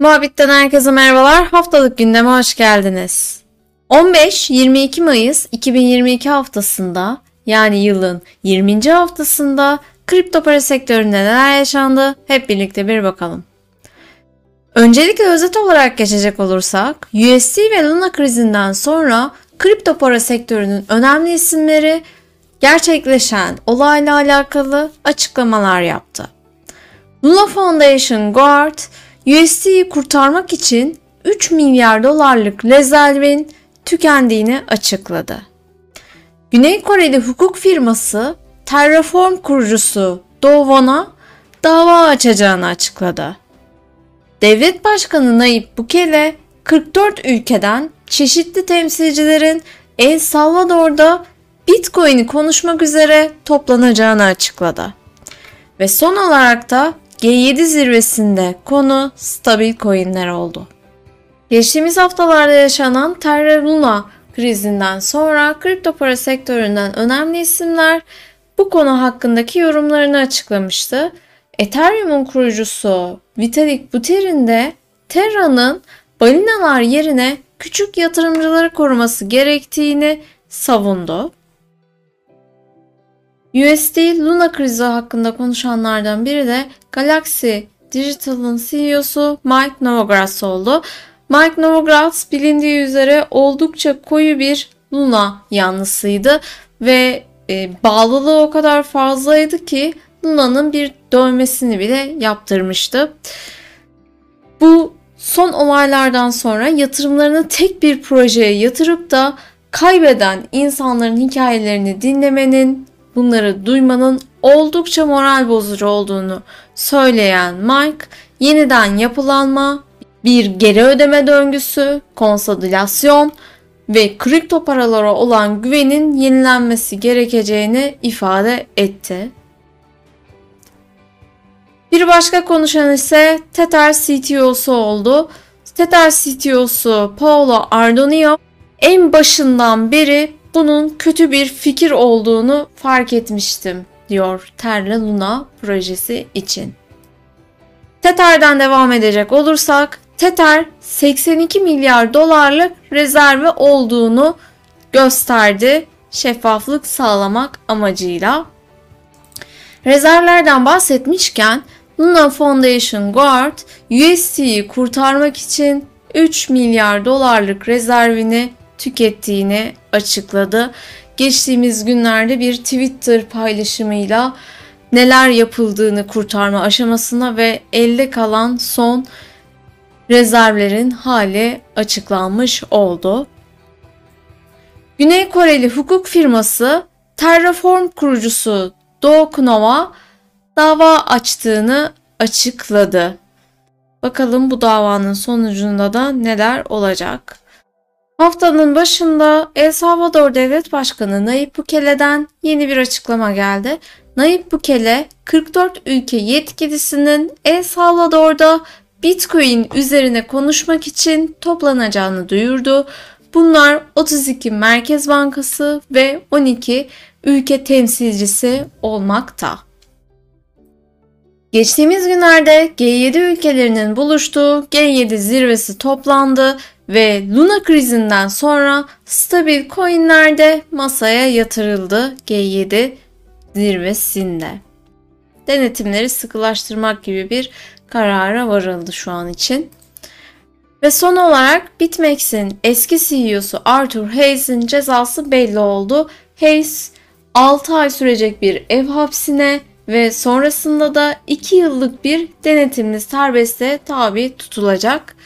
Muhabbitten herkese merhabalar. Haftalık gündeme hoş geldiniz. 15-22 Mayıs 2022 haftasında yani yılın 20. haftasında kripto para sektöründe neler yaşandı hep birlikte bir bakalım. Öncelikle özet olarak geçecek olursak USD ve Luna krizinden sonra kripto para sektörünün önemli isimleri gerçekleşen olayla alakalı açıklamalar yaptı. Luna Foundation Guard USD'yi kurtarmak için 3 milyar dolarlık rezervin tükendiğini açıkladı. Güney Koreli hukuk firması Terraform kurucusu Do Won'a dava açacağını açıkladı. Devlet Başkanı Nayib Bukele 44 ülkeden çeşitli temsilcilerin El Salvador'da Bitcoin'i konuşmak üzere toplanacağını açıkladı. Ve son olarak da G7 zirvesinde konu stabil coinler oldu. Geçtiğimiz haftalarda yaşanan Terra Luna krizinden sonra kripto para sektöründen önemli isimler bu konu hakkındaki yorumlarını açıklamıştı. Ethereum'un kurucusu Vitalik Buterin de Terra'nın balinalar yerine küçük yatırımcıları koruması gerektiğini savundu. USD Luna krizi hakkında konuşanlardan biri de Galaxy Digital'ın CEO'su Mike Novogratz oldu. Mike Novogratz bilindiği üzere oldukça koyu bir Luna yanlısıydı ve e, bağlılığı o kadar fazlaydı ki Luna'nın bir dövmesini bile yaptırmıştı. Bu son olaylardan sonra yatırımlarını tek bir projeye yatırıp da kaybeden insanların hikayelerini dinlemenin bunları duymanın oldukça moral bozucu olduğunu söyleyen Mike, yeniden yapılanma, bir geri ödeme döngüsü, konsolidasyon ve kripto paralara olan güvenin yenilenmesi gerekeceğini ifade etti. Bir başka konuşan ise Tether CTO'su oldu. Tether CTO'su Paolo Ardonio en başından beri bunun kötü bir fikir olduğunu fark etmiştim diyor Terra Luna projesi için. Tether'den devam edecek olursak Tether 82 milyar dolarlık rezervi olduğunu gösterdi şeffaflık sağlamak amacıyla. Rezervlerden bahsetmişken Luna Foundation Guard USD'yi kurtarmak için 3 milyar dolarlık rezervini tükettiğini açıkladı. Geçtiğimiz günlerde bir Twitter paylaşımıyla neler yapıldığını kurtarma aşamasına ve elde kalan son rezervlerin hali açıklanmış oldu. Güney Koreli hukuk firması Terraform kurucusu Do Knova dava açtığını açıkladı. Bakalım bu davanın sonucunda da neler olacak. Haftanın başında El Salvador Devlet Başkanı Nayib Bukele'den yeni bir açıklama geldi. Nayib Bukele 44 ülke yetkilisinin El Salvador'da Bitcoin üzerine konuşmak için toplanacağını duyurdu. Bunlar 32 Merkez Bankası ve 12 ülke temsilcisi olmakta. Geçtiğimiz günlerde G7 ülkelerinin buluştuğu G7 zirvesi toplandı ve Luna krizinden sonra stabil coinler de masaya yatırıldı G7 zirvesinde. Denetimleri sıkılaştırmak gibi bir karara varıldı şu an için. Ve son olarak BitMEX'in eski CEO'su Arthur Hayes'in cezası belli oldu. Hayes 6 ay sürecek bir ev hapsine ve sonrasında da 2 yıllık bir denetimli serbeste tabi tutulacak.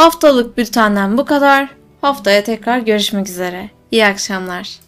Haftalık bültenden bu kadar. Haftaya tekrar görüşmek üzere. İyi akşamlar.